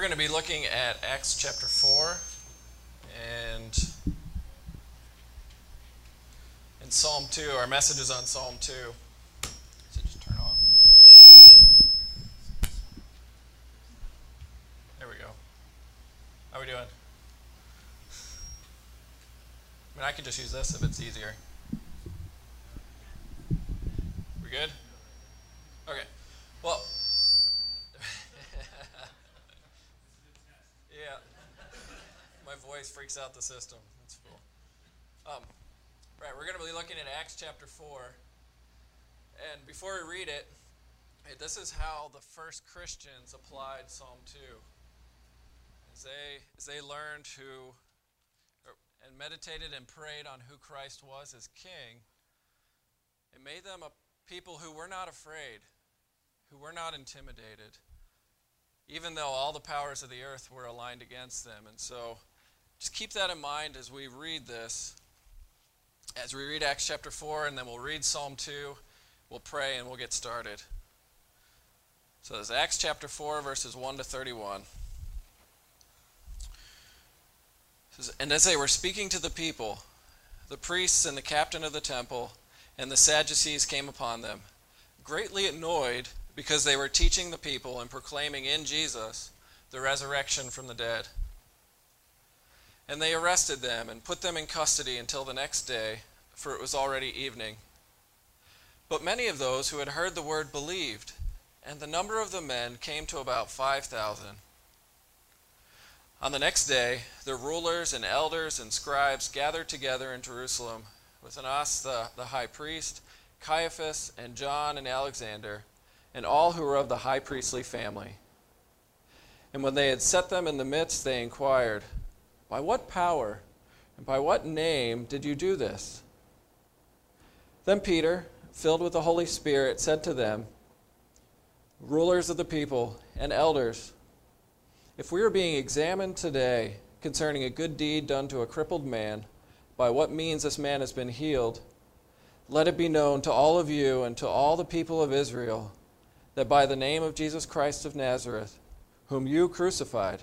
we're going to be looking at Acts chapter 4 and in Psalm 2. Our message is on Psalm 2. So just turn off. There we go. How are we doing? I mean, I can just use this if it's easier. We good? Voice freaks out the system. That's cool. Um, right, we're going to be looking at Acts chapter 4. And before we read it, this is how the first Christians applied Psalm 2. As they, as they learned who, and meditated and prayed on who Christ was as king, it made them a people who were not afraid, who were not intimidated, even though all the powers of the earth were aligned against them. And so just keep that in mind as we read this. As we read Acts chapter 4, and then we'll read Psalm 2, we'll pray, and we'll get started. So there's Acts chapter 4, verses 1 to 31. Says, And as they were speaking to the people, the priests and the captain of the temple and the Sadducees came upon them, greatly annoyed because they were teaching the people and proclaiming in Jesus the resurrection from the dead. And they arrested them and put them in custody until the next day, for it was already evening. But many of those who had heard the word believed, and the number of the men came to about 5,000. On the next day, the rulers and elders and scribes gathered together in Jerusalem with Annas the, the high priest, Caiaphas, and John and Alexander, and all who were of the high priestly family. And when they had set them in the midst, they inquired, By what power and by what name did you do this? Then Peter, filled with the Holy Spirit, said to them, Rulers of the people and elders, if we are being examined today concerning a good deed done to a crippled man, by what means this man has been healed, let it be known to all of you and to all the people of Israel that by the name of Jesus Christ of Nazareth, whom you crucified,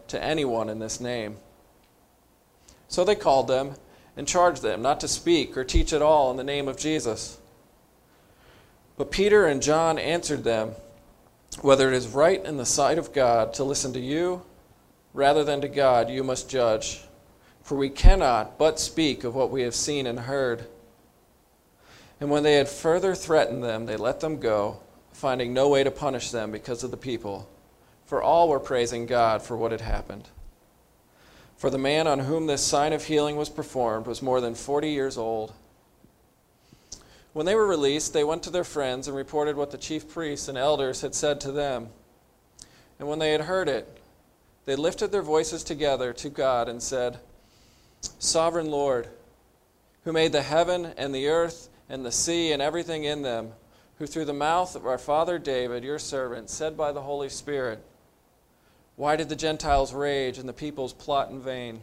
to anyone in this name. So they called them and charged them not to speak or teach at all in the name of Jesus. But Peter and John answered them, Whether it is right in the sight of God to listen to you rather than to God, you must judge. For we cannot but speak of what we have seen and heard. And when they had further threatened them, they let them go, finding no way to punish them because of the people. For all were praising God for what had happened. For the man on whom this sign of healing was performed was more than forty years old. When they were released, they went to their friends and reported what the chief priests and elders had said to them. And when they had heard it, they lifted their voices together to God and said, Sovereign Lord, who made the heaven and the earth and the sea and everything in them, who through the mouth of our father David, your servant, said by the Holy Spirit, Why did the Gentiles rage and the peoples plot in vain?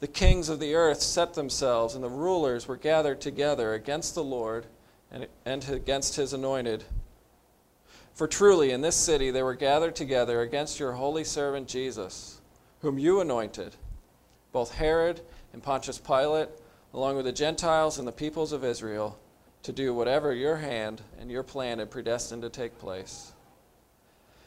The kings of the earth set themselves, and the rulers were gathered together against the Lord and, and against his anointed. For truly in this city they were gathered together against your holy servant Jesus, whom you anointed, both Herod and Pontius Pilate, along with the Gentiles and the peoples of Israel, to do whatever your hand and your plan had predestined to take place.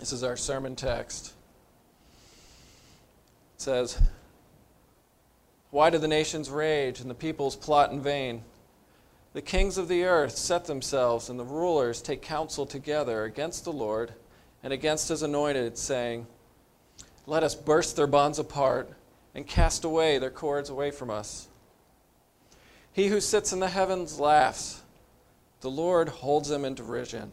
this is our sermon text. It says, Why do the nations rage and the peoples plot in vain? The kings of the earth set themselves, and the rulers take counsel together against the Lord and against his anointed, saying, Let us burst their bonds apart and cast away their cords away from us. He who sits in the heavens laughs. The Lord holds them in derision.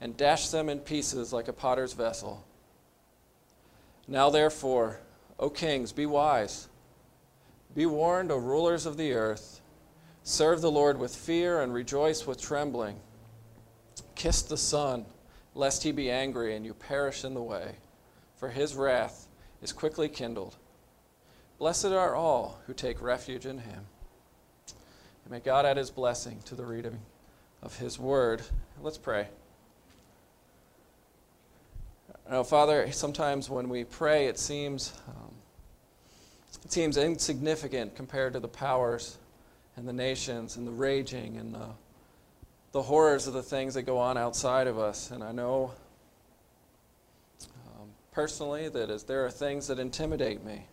and dash them in pieces like a potter's vessel. Now, therefore, O kings, be wise. Be warned, O rulers of the earth. Serve the Lord with fear and rejoice with trembling. Kiss the Son, lest he be angry and you perish in the way, for his wrath is quickly kindled. Blessed are all who take refuge in him. And may God add his blessing to the reading of his word. Let's pray. Father, sometimes when we pray, it seems, um, it seems insignificant compared to the powers and the nations and the raging and the, the horrors of the things that go on outside of us. And I know um, personally that as there are things that intimidate me.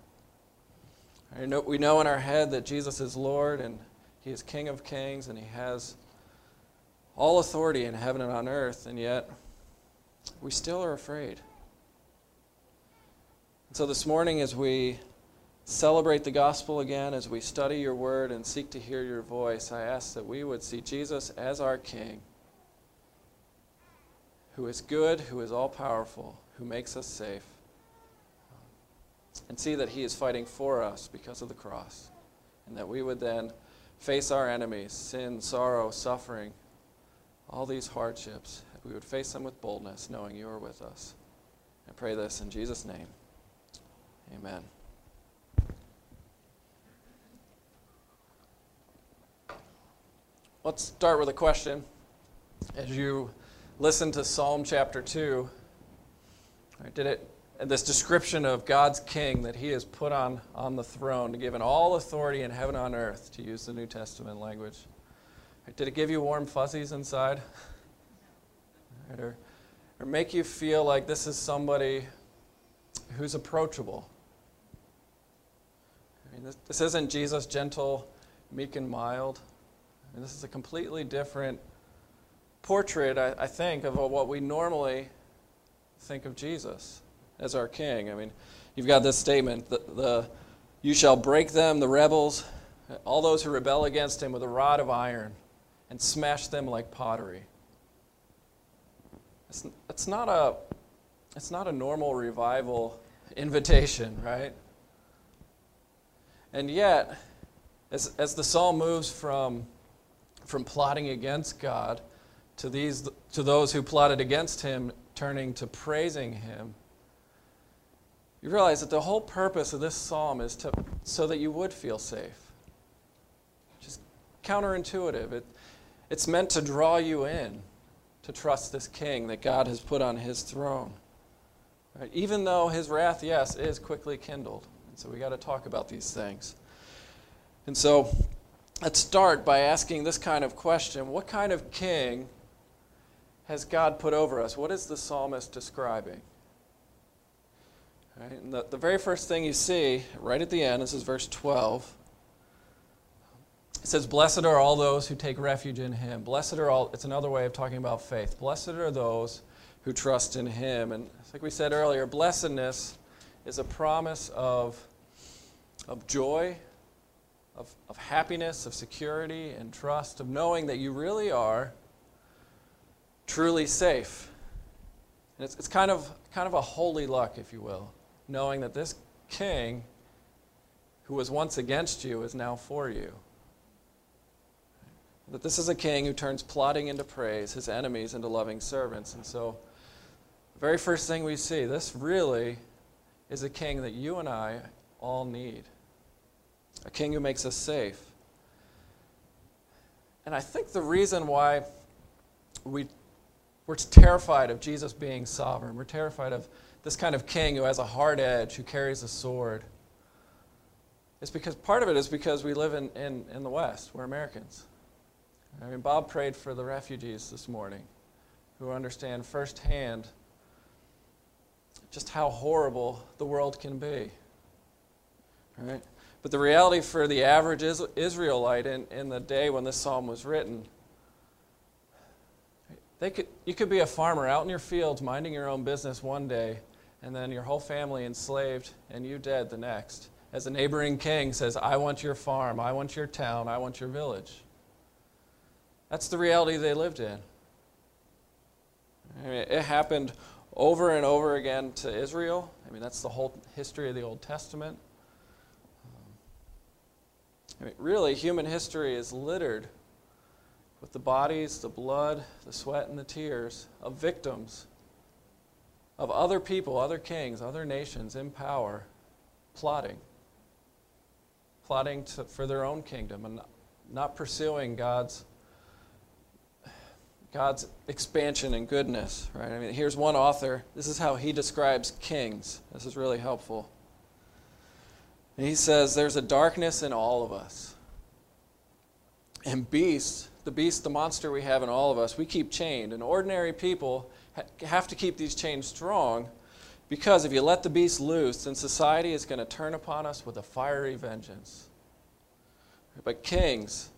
Know, we know in our head that Jesus is Lord and He is King of kings and He has all authority in heaven and on earth, and yet we still are afraid. And so this morning, as we celebrate the gospel again, as we study your word and seek to hear your voice, I ask that we would see Jesus as our King, who is good, who is all powerful, who makes us safe, and see that he is fighting for us because of the cross, and that we would then face our enemies, sin, sorrow, suffering all these hardships, we would face them with boldness, knowing you are with us. I pray this in Jesus' name. Amen. Let's start with a question. As you listen to Psalm chapter 2, right, did it this description of God's king that he has put on, on the throne, given all authority in heaven and on earth, to use the New Testament language. Did it give you warm fuzzies inside? or, or make you feel like this is somebody who's approachable? I mean, this, this isn't Jesus gentle, meek, and mild. I mean, this is a completely different portrait, I, I think, of what we normally think of Jesus as our king. I mean, you've got this statement the, the you shall break them, the rebels, all those who rebel against him, with a rod of iron and smash them like pottery. It's, it's, not, a, it's not a normal revival invitation, right? And yet, as, as the psalm moves from, from plotting against God to, these, to those who plotted against him turning to praising him, you realize that the whole purpose of this psalm is to, so that you would feel safe. Just counterintuitive. It, it's meant to draw you in to trust this king that God has put on his throne. Right? Even though his wrath, yes, is quickly kindled. So we got to talk about these things. And so let's start by asking this kind of question What kind of king has God put over us? What is the psalmist describing? Right? The, the very first thing you see right at the end, this is verse 12 it says, Blessed are all those who take refuge in him. Blessed are all, it's another way of talking about faith. Blessed are those who trust in him. And like we said earlier, blessedness is a promise of, of joy, of, of happiness, of security and trust, of knowing that you really are truly safe. And it's, it's kind, of, kind of a holy luck, if you will, knowing that this king who was once against you is now for you. That this is a king who turns plotting into praise, his enemies into loving servants. And so, the very first thing we see, this really is a king that you and I all need. A king who makes us safe. And I think the reason why we, we're terrified of Jesus being sovereign, we're terrified of this kind of king who has a hard edge, who carries a sword, is because part of it is because we live in, in, in the West. We're Americans. I mean, Bob prayed for the refugees this morning who understand firsthand just how horrible the world can be. Right? But the reality for the average Israelite in, in the day when this psalm was written, they could, you could be a farmer out in your fields minding your own business one day, and then your whole family enslaved and you dead the next. As a neighboring king says, I want your farm, I want your town, I want your village. That's the reality they lived in. I mean, it happened over and over again to Israel. I mean, that's the whole history of the Old Testament. I mean, really, human history is littered with the bodies, the blood, the sweat, and the tears of victims of other people, other kings, other nations in power, plotting. Plotting to, for their own kingdom and not pursuing God's God's expansion and goodness, right? I mean, here's one author. This is how he describes kings. This is really helpful. And he says, There's a darkness in all of us. And beasts, the beast, the monster we have in all of us, we keep chained. And ordinary people have to keep these chains strong because if you let the beast loose, then society is going to turn upon us with a fiery vengeance. But kings,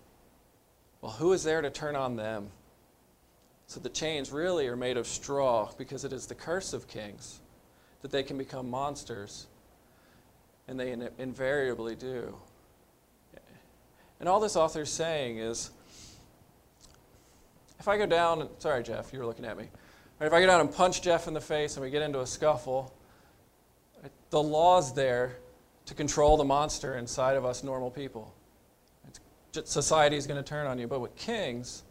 well, who is there to turn on them? So the chains really are made of straw because it is the curse of kings that they can become monsters. And they in- invariably do. And all this author is saying is if I go down, sorry, Jeff, you were looking at me. If I go down and punch Jeff in the face and we get into a scuffle, the law's there to control the monster inside of us normal people. Society is going to turn on you. But with kings,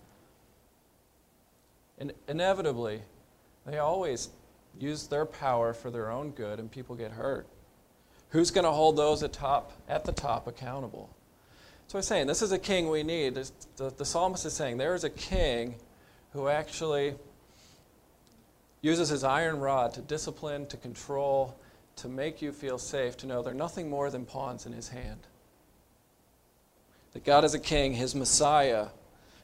and inevitably, they always use their power for their own good and people get hurt. Who's going to hold those at, at the top accountable? So I'm saying this is a king we need. The, the psalmist is saying there is a king who actually uses his iron rod to discipline, to control, to make you feel safe, to know they're nothing more than pawns in his hand. That God is a king, his Messiah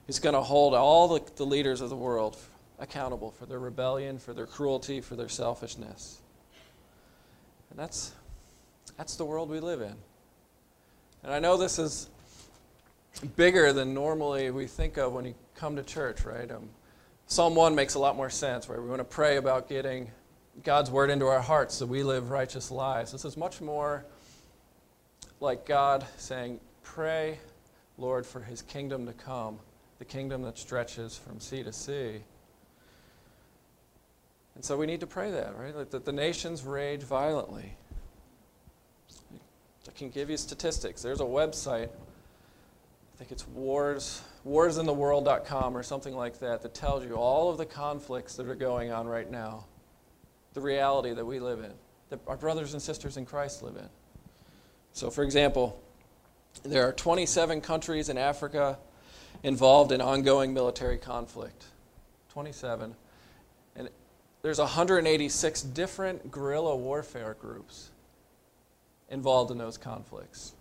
He's going to hold all the, the leaders of the world accountable for their rebellion, for their cruelty, for their selfishness. And that's, that's the world we live in. And I know this is bigger than normally we think of when you come to church, right? Um, Psalm 1 makes a lot more sense, right? We want to pray about getting God's word into our hearts so we live righteous lives. This is much more like God saying, Pray, Lord, for his kingdom to come the kingdom that stretches from sea to sea. And so we need to pray that, right? That the nations rage violently. I can give you statistics. There's a website, I think it's wars, warsintheworld.com or something like that, that tells you all of the conflicts that are going on right now, the reality that we live in, that our brothers and sisters in Christ live in. So, for example, there are 27 countries in Africa involved in ongoing military conflict. 27. And there's 186 different guerrilla warfare groups involved in those conflicts.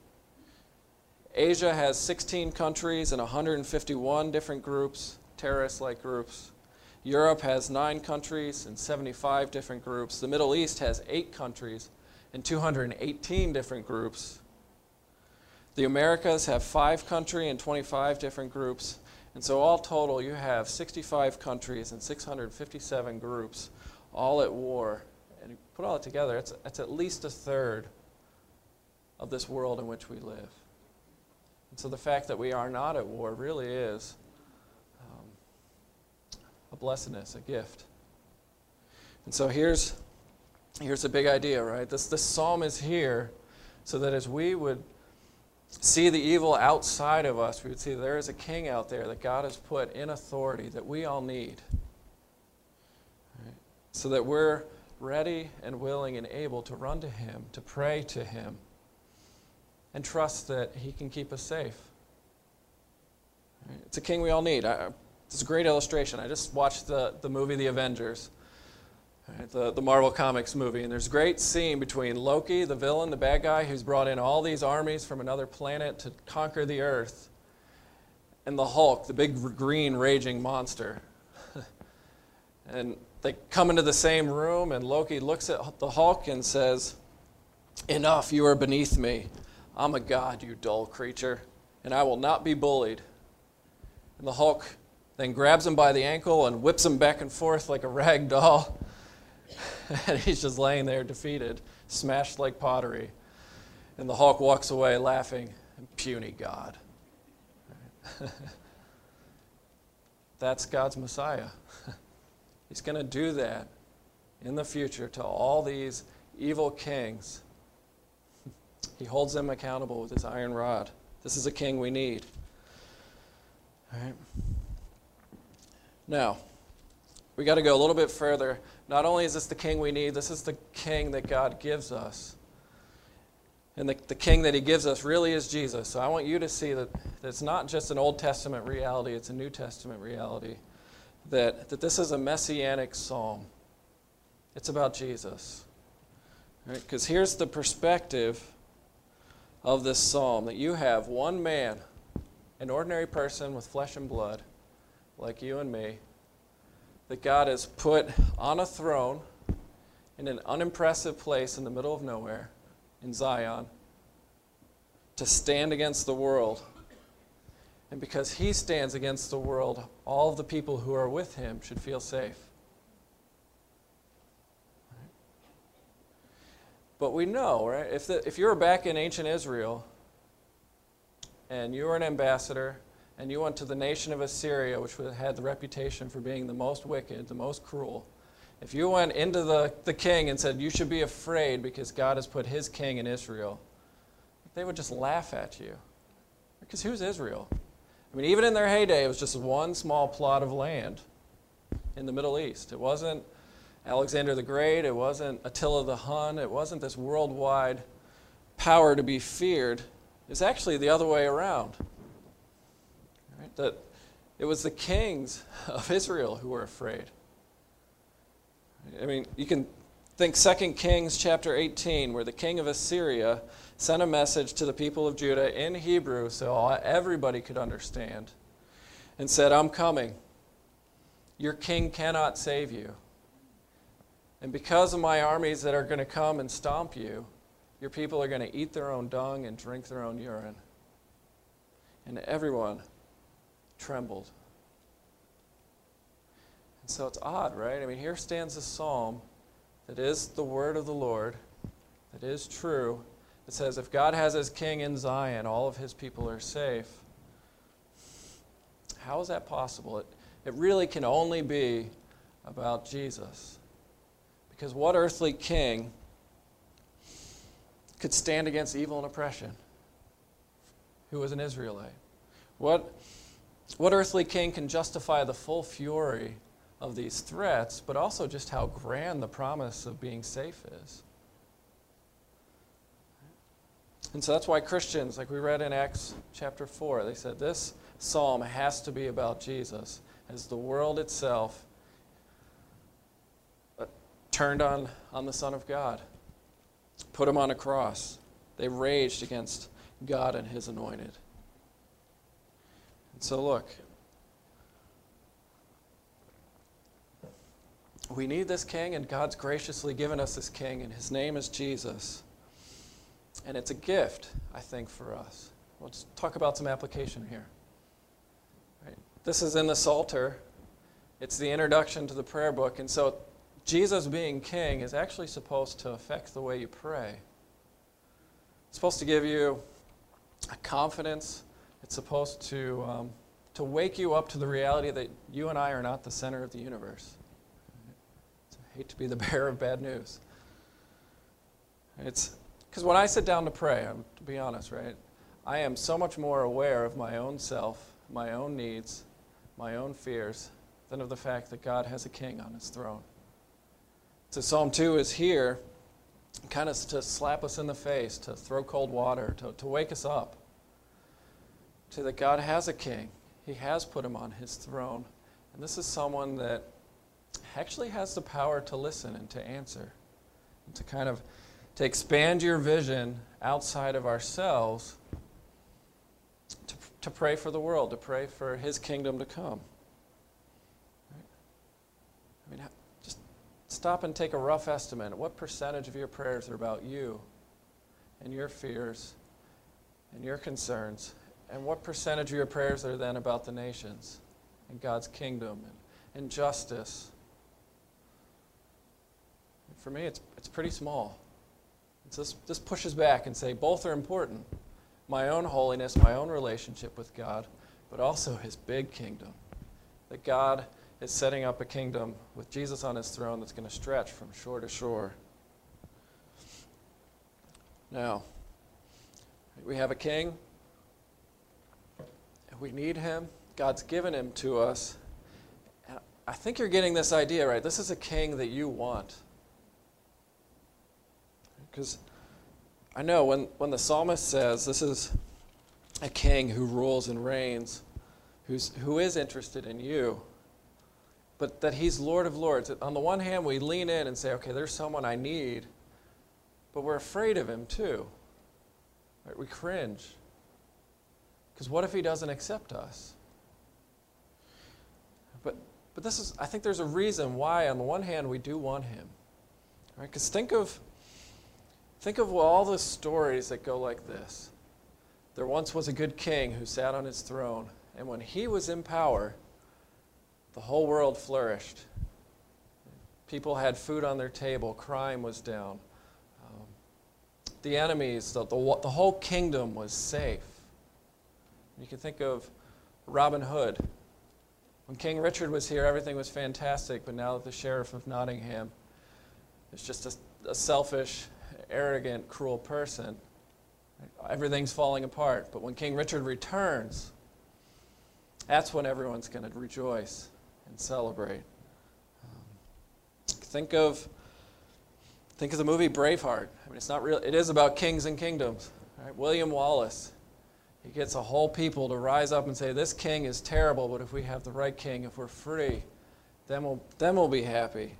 Asia has 16 countries and 151 different groups, terrorist like groups. Europe has nine countries and 75 different groups. The Middle East has eight countries and 218 different groups. The Americas have five country and 25 different groups. And so, all total, you have 65 countries and 657 groups all at war. And you put all that together, it's, it's at least a third of this world in which we live. And so the fact that we are not at war really is um, a blessedness, a gift. And so here's, here's a big idea, right? This, this psalm is here so that as we would see the evil outside of us, we would see there is a king out there that God has put in authority that we all need. Right? So that we're ready and willing and able to run to him, to pray to him, and trust that he can keep us safe. Right? It's a king we all need. I, it's a great illustration. I just watched the, the movie The Avengers. The, the Marvel Comics movie. And there's a great scene between Loki, the villain, the bad guy, who's brought in all these armies from another planet to conquer the Earth, and the Hulk, the big green raging monster. and they come into the same room, and Loki looks at the Hulk and says, Enough, you are beneath me. I'm a god, you dull creature, and I will not be bullied. And the Hulk then grabs him by the ankle and whips him back and forth like a rag doll. And he's just laying there defeated, smashed like pottery. And the Hulk walks away laughing, puny God. That's God's Messiah. he's going to do that in the future to all these evil kings. He holds them accountable with his iron rod. This is a king we need. All right. Now, we got to go a little bit further not only is this the king we need, this is the king that God gives us. And the, the king that he gives us really is Jesus. So I want you to see that, that it's not just an Old Testament reality, it's a New Testament reality. That, that this is a messianic psalm. It's about Jesus. Because right? here's the perspective of this psalm that you have one man, an ordinary person with flesh and blood, like you and me, that God has put on a throne in an unimpressive place in the middle of nowhere, in Zion, to stand against the world. And because he stands against the world, all of the people who are with him should feel safe. But we know, right? If, the, if you were back in ancient Israel and you were an ambassador and you went to the nation of Assyria, which had the reputation for being the most wicked, the most cruel, if you went into the, the king and said, You should be afraid because God has put his king in Israel, they would just laugh at you. Because who's Israel? I mean, even in their heyday, it was just one small plot of land in the Middle East. It wasn't Alexander the Great, it wasn't Attila the Hun, it wasn't this worldwide power to be feared. It's actually the other way around. That it was the kings of Israel who were afraid. I mean, you can think 2 Kings chapter 18, where the king of Assyria sent a message to the people of Judah in Hebrew so everybody could understand and said, I'm coming. Your king cannot save you. And because of my armies that are going to come and stomp you, your people are going to eat their own dung and drink their own urine. And everyone trembled. And so it's odd, right? I mean, here stands a psalm that is the word of the Lord, that is true. It says, if God has his king in Zion, all of his people are safe. How is that possible? It, it really can only be about Jesus. Because what earthly king could stand against evil and oppression who was an Israelite? What what earthly king can justify the full fury of these threats, but also just how grand the promise of being safe is? And so that's why Christians, like we read in Acts chapter 4, they said this psalm has to be about Jesus as the world itself uh, turned on, on the Son of God, put him on a cross. They raged against God and his anointed. So, look, we need this king, and God's graciously given us this king, and his name is Jesus. And it's a gift, I think, for us. Let's talk about some application here. Right. This is in the Psalter. It's the introduction to the prayer book. And so Jesus being king is actually supposed to affect the way you pray. It's supposed to give you a confidence. It's supposed to, um, to wake you up to the reality that you and I are not the center of the universe. I hate to be the bearer of bad news. It's because when I sit down to pray, I'm, to be honest, right, I am so much more aware of my own self, my own needs, my own fears, than of the fact that God has a king on his throne. So Psalm 2 is here kind of to slap us in the face, to throw cold water, to, to wake us up to that God has a king. He has put him on his throne. And this is someone that actually has the power to listen and to answer, and to kind of to expand your vision outside of ourselves, to, to pray for the world, to pray for his kingdom to come. I mean, just stop and take a rough estimate. What percentage of your prayers are about you and your fears and your concerns? And what percentage of your prayers are then about the nations and God's kingdom and, and justice? And for me, it's, it's pretty small. It's this, this pushes back and say both are important my own holiness, my own relationship with God, but also his big kingdom. That God is setting up a kingdom with Jesus on his throne that's going to stretch from shore to shore. Now, we have a king. We need him. God's given him to us. And I think you're getting this idea right. This is a king that you want. Because I know when, when the psalmist says this is a king who rules and reigns, who's, who is interested in you, but that he's Lord of Lords. On the one hand, we lean in and say, okay, there's someone I need, but we're afraid of him too. Right? We cringe. Because what if he doesn't accept us? But, but this is, I think there's a reason why, on the one hand, we do want him. Because right? think of Think of all the stories that go like this. There once was a good king who sat on his throne, and when he was in power, the whole world flourished. People had food on their table, crime was down. Um, the enemies, the, the, the whole kingdom was safe. You can think of Robin Hood. When King Richard was here, everything was fantastic, but now that the sheriff of Nottingham is just a, a selfish, arrogant, cruel person. Everything's falling apart. But when King Richard returns, that's when everyone's going to rejoice and celebrate. Think of think of the movie Braveheart. I mean, it's not real. It is about kings and kingdoms. Right? William Wallace. He gets a whole people to rise up and say, "This king is terrible, but if we have the right king, if we're free, then we'll then we'll be happy."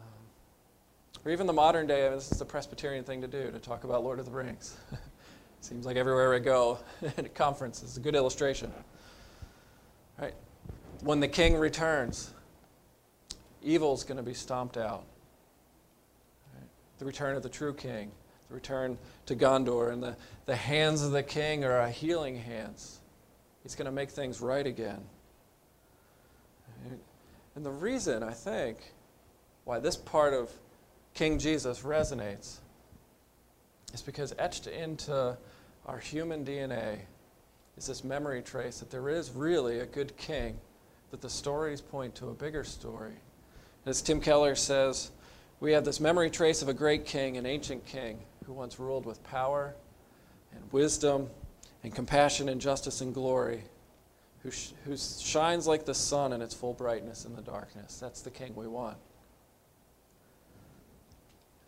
Um, or even the modern day, I mean, this is the Presbyterian thing to do, to talk about Lord of the Rings. Seems like everywhere I go at a conference is a good illustration. Right? When the king returns, evil's going to be stomped out. Right? The return of the true king, return to Gondor, and the, the hands of the king are healing hands. He's going to make things right again. And the reason, I think, why this part of King Jesus resonates is because etched into our human DNA is this memory trace that there is really a good king, that the stories point to a bigger story. As Tim Keller says, we have this memory trace of a great king, an ancient king, who once ruled with power and wisdom and compassion and justice and glory, who, sh- who shines like the sun in its full brightness in the darkness. That's the king we want.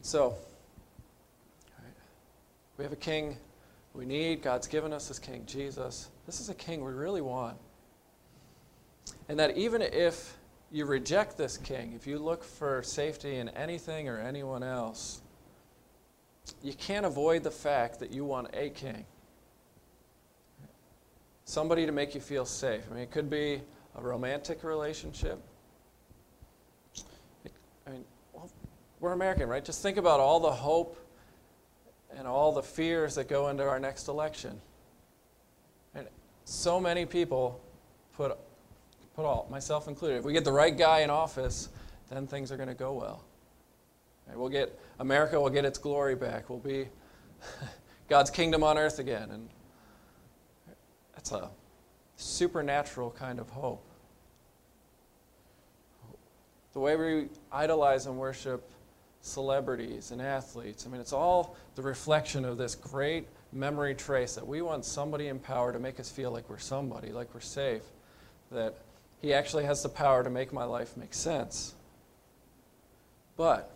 So, we have a king we need. God's given us this king, Jesus. This is a king we really want. And that even if you reject this king, if you look for safety in anything or anyone else, you can't avoid the fact that you want a king. Somebody to make you feel safe. I mean, it could be a romantic relationship. I mean, we're American, right? Just think about all the hope and all the fears that go into our next election. And so many people put, put all, myself included, if we get the right guy in office, then things are going to go well. Right? We'll get America will get its glory back. We'll be God's kingdom on earth again, and that's a supernatural kind of hope. The way we idolize and worship celebrities and athletes, I mean, it's all the reflection of this great memory trace that we want somebody in power to make us feel like we're somebody, like we're safe, that He actually has the power to make my life make sense. But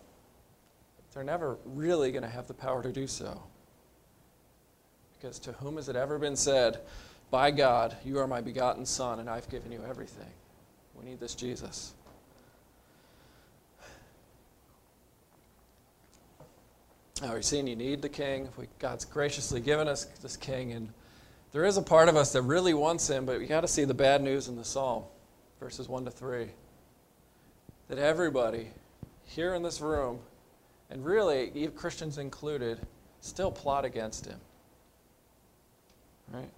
they're never really going to have the power to do so. Because to whom has it ever been said, By God, you are my begotten Son, and I've given you everything? We need this Jesus. Now, we're seeing you need the king. God's graciously given us this king, and there is a part of us that really wants him, but we got to see the bad news in the psalm, verses 1 to 3. That everybody here in this room, and really, Christians included, still plot against him. Right?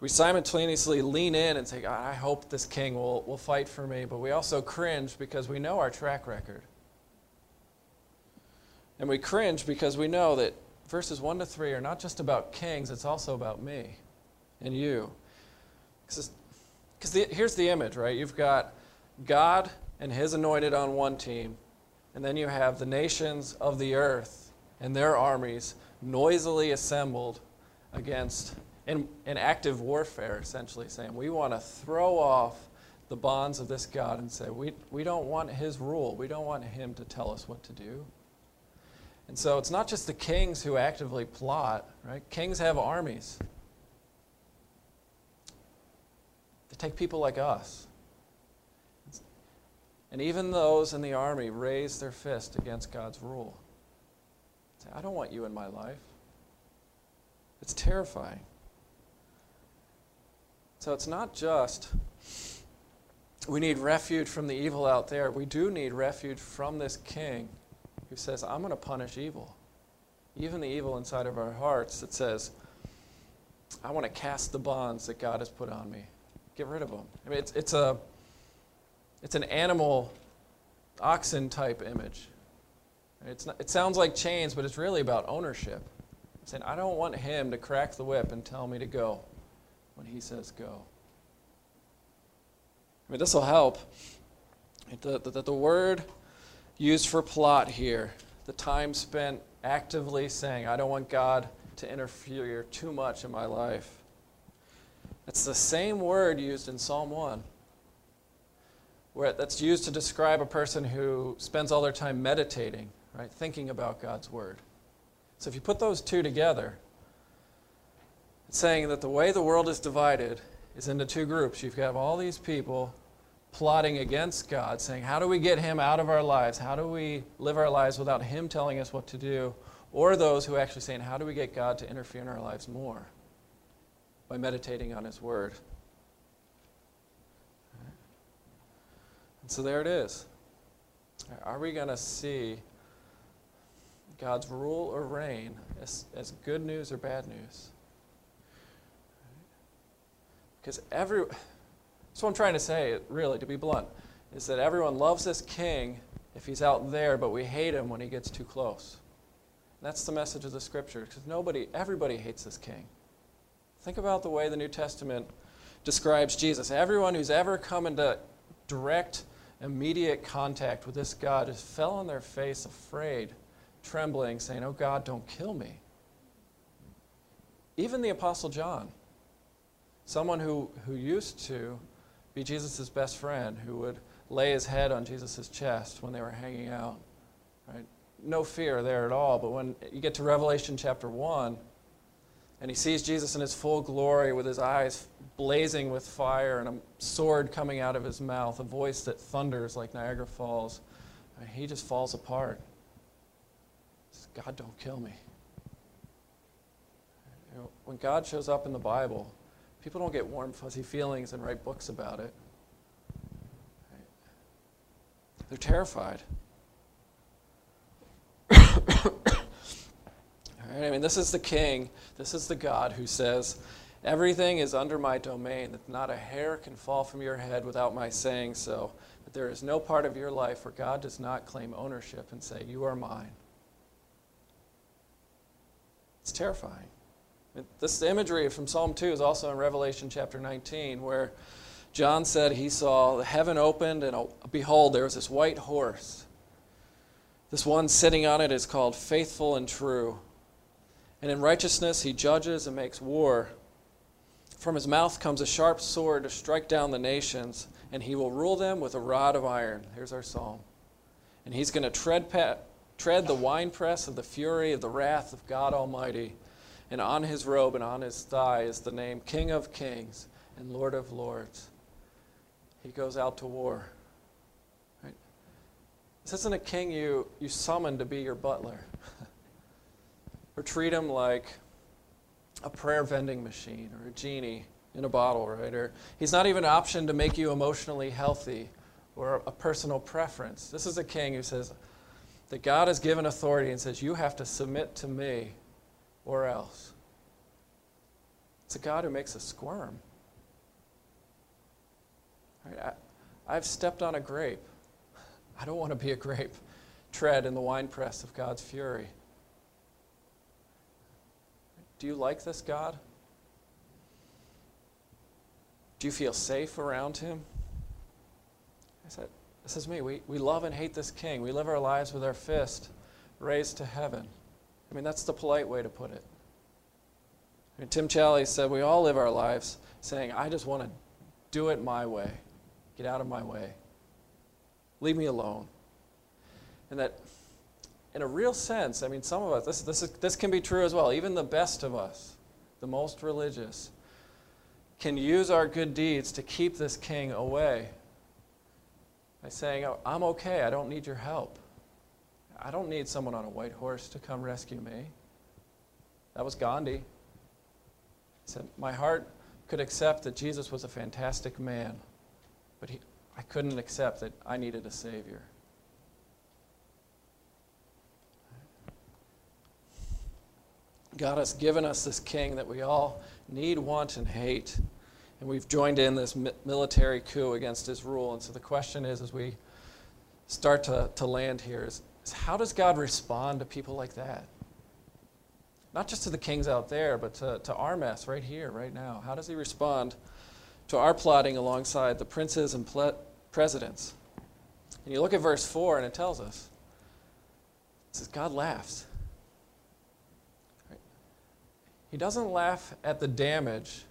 We simultaneously lean in and say, I hope this king will, will fight for me, but we also cringe because we know our track record. And we cringe because we know that verses 1 to 3 are not just about kings, it's also about me and you. Because here's the image, right? You've got God and his anointed on one team, and then you have the nations of the earth and their armies noisily assembled against, in, in active warfare, essentially, saying, We want to throw off the bonds of this God and say, we, we don't want his rule. We don't want him to tell us what to do. And so it's not just the kings who actively plot, right? Kings have armies. They take people like us. And even those in the army raise their fist against God's rule. Say, I don't want you in my life. It's terrifying. So it's not just we need refuge from the evil out there. We do need refuge from this king who says, I'm going to punish evil. Even the evil inside of our hearts that says, I want to cast the bonds that God has put on me. Get rid of them. I mean, it's, it's, a, it's an animal, oxen type image. It's not, it sounds like chains, but it's really about ownership. I'm saying, I don't want him to crack the whip and tell me to go when he says go. I mean, this will help. The, the, the word used for plot here. The time spent actively saying, I don't want God to interfere too much in my life. It's the same word used in Psalm 1, where that's used to describe a person who spends all their time meditating, right, thinking about God's word. So if you put those two together, it's saying that the way the world is divided is into two groups. You've got all these people plotting against God, saying, How do we get him out of our lives? How do we live our lives without him telling us what to do? Or those who are actually saying, How do we get God to interfere in our lives more? By meditating on his word. And so there it is. Are we going to see God's rule or reign as, as good news or bad news? Because every so, what I'm trying to say, really, to be blunt, is that everyone loves this king if he's out there, but we hate him when he gets too close. And that's the message of the scripture, because nobody, everybody hates this king. Think about the way the New Testament describes Jesus. Everyone who's ever come into direct, immediate contact with this God just fell on their face, afraid, trembling, saying, Oh God, don't kill me. Even the Apostle John, someone who, who used to be Jesus' best friend who would lay his head on Jesus' chest when they were hanging out. Right? No fear there at all. But when you get to Revelation chapter 1, and he sees Jesus in his full glory with his eyes blazing with fire and a sword coming out of his mouth, a voice that thunders like Niagara Falls, And he just falls apart. Says, God, don't kill me. You know, when God shows up in the Bible, People don't get warm, fuzzy feelings and write books about it. Right? They're terrified. Right, I mean, this is the king, this is the God who says, Everything is under my domain, that not a hair can fall from your head without my saying so. But there is no part of your life where God does not claim ownership and say, You are mine. It's terrifying. This imagery from Psalm 2 is also in Revelation chapter 19, where John said he saw the heaven opened, and oh, behold, there was this white horse. This one sitting on it is called faithful and true. And in righteousness he judges and makes war. From his mouth comes a sharp sword to strike down the nations, and he will rule them with a rod of iron. Here's our psalm. And he's going to tread, tread the winepress of the fury of the wrath of God Almighty. And on his robe and on his thigh is the name King of Kings and Lord of Lords. He goes out to war. Right? This isn't a king you, you summon to be your butler. or treat him like a prayer vending machine or a genie in a bottle, right? Or he's not even an option to make you emotionally healthy or a personal preference. This is a king who says that God has given authority and says, You have to submit to me or else. It's a God who makes us squirm. Right? I, I've stepped on a grape. I don't want to be a grape. Tread in the winepress of God's fury. Do you like this God? Do you feel safe around him? I said, This is me. We, we love and hate this king. We live our lives with our fist raised to heaven. I mean, that's the polite way to put it. I mean, Tim Challies said, We all live our lives saying, I just want to do it my way. Get out of my way. Leave me alone. And that in a real sense, I mean, some of us, this, this, is, this can be true as well. Even the best of us, the most religious, can use our good deeds to keep this king away by saying, oh, I'm okay, I don't need your help. I don't need someone on a white horse to come rescue me. That was Gandhi. He said, My heart could accept that Jesus was a fantastic man, but he, I couldn't accept that I needed a Savior. God has given us this king that we all need, want, and hate. And we've joined in this military coup against his rule. And so the question is, as we start to, to land here, is, is how does God respond to people like that? Not just to the kings out there, but to, to our mess right here, right now. How does he respond to our plotting alongside the princes and ple- presidents? And you look at verse 4, and it tells us it says, God laughs. He doesn't laugh at the damage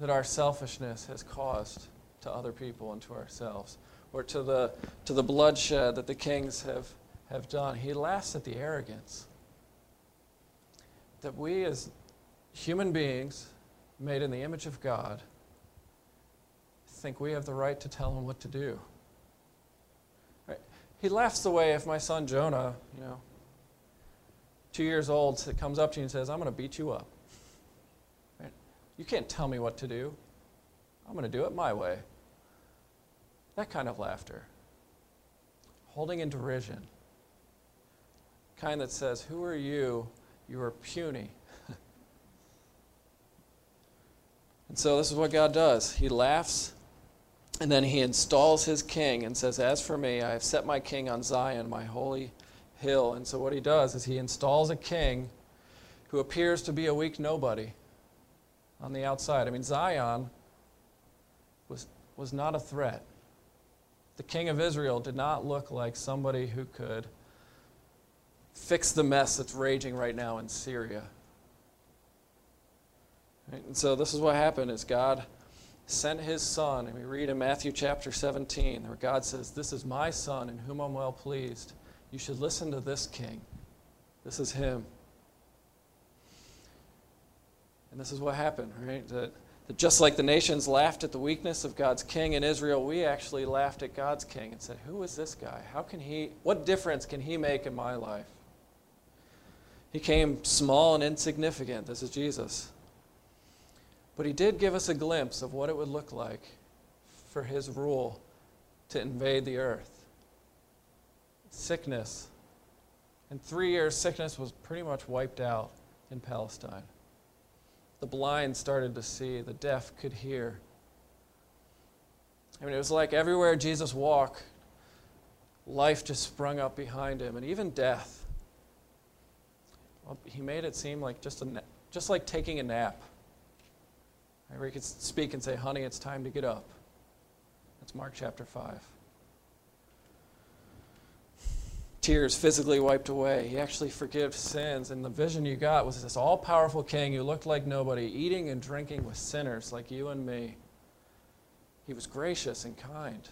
that our selfishness has caused to other people and to ourselves, or to the, to the bloodshed that the kings have, have done. He laughs at the arrogance that we, as human beings made in the image of God, think we have the right to tell him what to do. Right? He laughs the way if my son Jonah, you know, two years old comes up to you and says, I'm going to beat you up. You can't tell me what to do. I'm going to do it my way. That kind of laughter. Holding in derision. Kind that says, Who are you? You are puny. and so this is what God does. He laughs and then he installs his king and says, As for me, I have set my king on Zion, my holy hill. And so what he does is he installs a king who appears to be a weak nobody on the outside. I mean, Zion was, was not a threat. The king of Israel did not look like somebody who could fix the mess that's raging right now in Syria. And so this is what happened is God sent his son, and we read in Matthew chapter 17, where God says, This is my son in whom I'm well pleased. You should listen to this king. This is him. And this is what happened, right? That, that just like the nations laughed at the weakness of God's king in Israel, we actually laughed at God's king and said, Who is this guy? How can he, what difference can he make in my life? He came small and insignificant. This is Jesus. But he did give us a glimpse of what it would look like for his rule to invade the earth sickness. In three years, sickness was pretty much wiped out in Palestine. The blind started to see, the deaf could hear. I mean, it was like everywhere Jesus walked, life just sprung up behind him, and even death. Well, he made it seem like just, a, just like taking a nap. Where he could speak and say, Honey, it's time to get up. That's Mark chapter 5. Tears physically wiped away. He actually forgives sins. And the vision you got was this all powerful king who looked like nobody, eating and drinking with sinners like you and me. He was gracious and kind.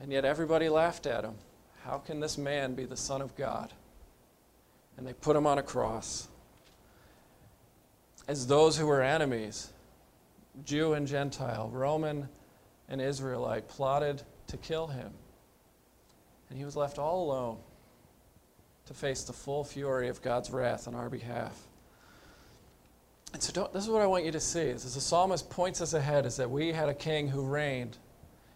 And yet everybody laughed at him. How can this man be the Son of God? And they put him on a cross. As those who were enemies, Jew and Gentile, Roman and Israelite, plotted to kill him. And he was left all alone to face the full fury of God's wrath on our behalf. And so this is what I want you to see. As the psalmist points us ahead, is that we had a king who reigned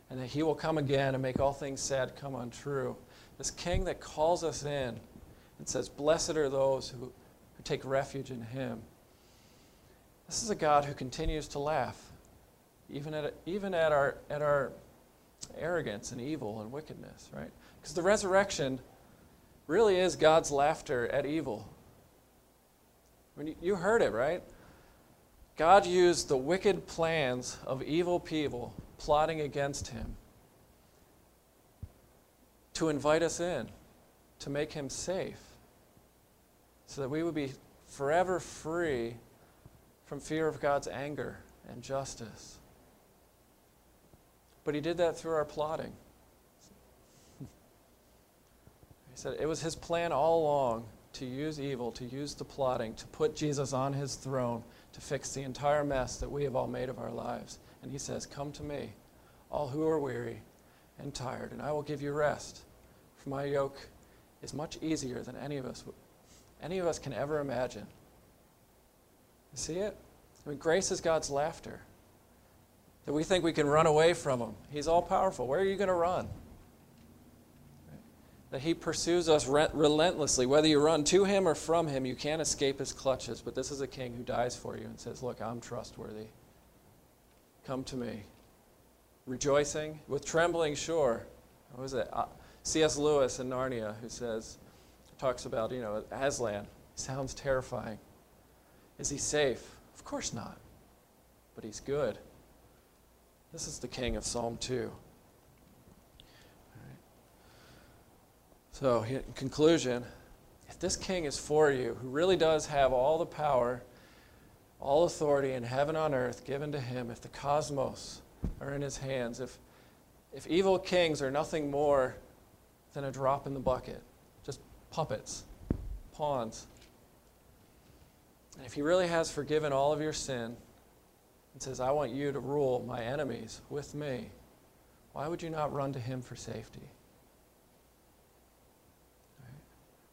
and that he will come again and make all things sad come untrue. This king that calls us in and says, Blessed are those who, who take refuge in him. This is a God who continues to laugh, even at, even at, our, at our arrogance and evil and wickedness, right? Because the resurrection really is God's laughter at evil. I mean, you heard it, right? God used the wicked plans of evil people plotting against him to invite us in, to make him safe, so that we would be forever free from fear of God's anger and justice. But he did that through our plotting. he said it was his plan all along to use evil, to use the plotting, to put Jesus on his throne, to fix the entire mess that we have all made of our lives. And he says, Come to me, all who are weary and tired, and I will give you rest. For my yoke is much easier than any of us any of us can ever imagine. You see it? I mean, grace is God's laughter. That we think we can run away from him. He's all powerful. Where are you going to run? That he pursues us re- relentlessly. Whether you run to him or from him, you can't escape his clutches. But this is a king who dies for you and says, Look, I'm trustworthy. Come to me. Rejoicing with trembling, sure. What was it? Uh, C.S. Lewis in Narnia, who says, talks about, you know, Aslan. Sounds terrifying. Is he safe? Of course not. But he's good. This is the king of Psalm 2. So, in conclusion, if this king is for you, who really does have all the power, all authority in heaven on earth given to him, if the cosmos are in his hands, if, if evil kings are nothing more than a drop in the bucket, just puppets, pawns, and if he really has forgiven all of your sin and says, I want you to rule my enemies with me, why would you not run to him for safety?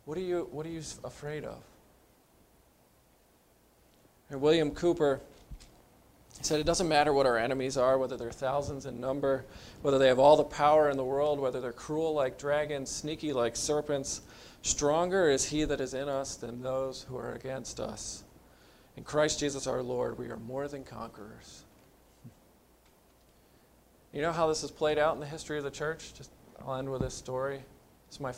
What are you, what are you afraid of? And William Cowper said it doesn't matter what our enemies are, whether they're thousands in number, whether they have all the power in the world, whether they're cruel like dragons, sneaky like serpents. Stronger is he that is in us than those who are against us. In Christ Jesus our Lord, we are more than conquerors. You know how this has played out in the history of the church? Just I'll end with this story. It's my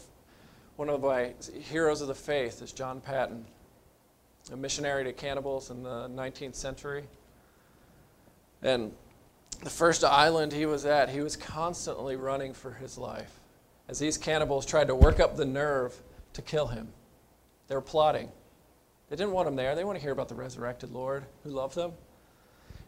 one of my heroes of the faith is John Paton, a missionary to cannibals in the 19th century. And the first island he was at, he was constantly running for his life as these cannibals tried to work up the nerve to kill him. They were plotting. They didn't want him there. They want to hear about the resurrected Lord who loved them.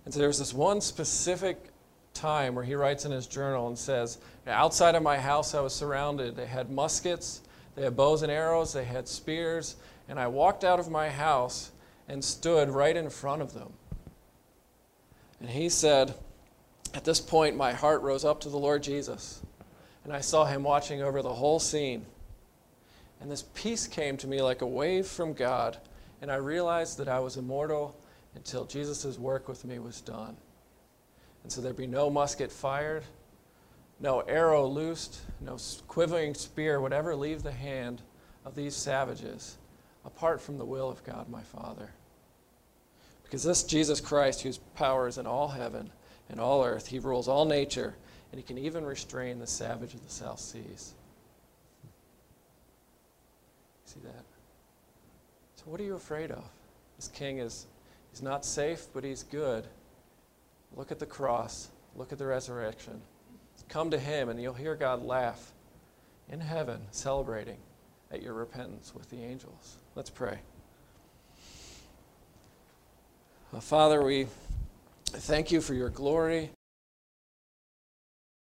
And so there was this one specific time where he writes in his journal and says, Outside of my house, I was surrounded. They had muskets they had bows and arrows, they had spears, and I walked out of my house and stood right in front of them. And he said, At this point, my heart rose up to the Lord Jesus, and I saw him watching over the whole scene. And this peace came to me like a wave from God, and I realized that I was immortal until Jesus' work with me was done. And so there'd be no musket fired, no arrow loosed, no quivering spear would ever leave the hand of these savages apart from the will of God my Father. Because this Jesus Christ, whose power is in all heaven and all earth, he rules all nature, and he can even restrain the savage of the South Seas. See that? So, what are you afraid of? This king is he's not safe, but he's good. Look at the cross, look at the resurrection. Come to him, and you'll hear God laugh in heaven, celebrating at your repentance with the angels. Let's pray. Uh, Father, we thank you for your glory.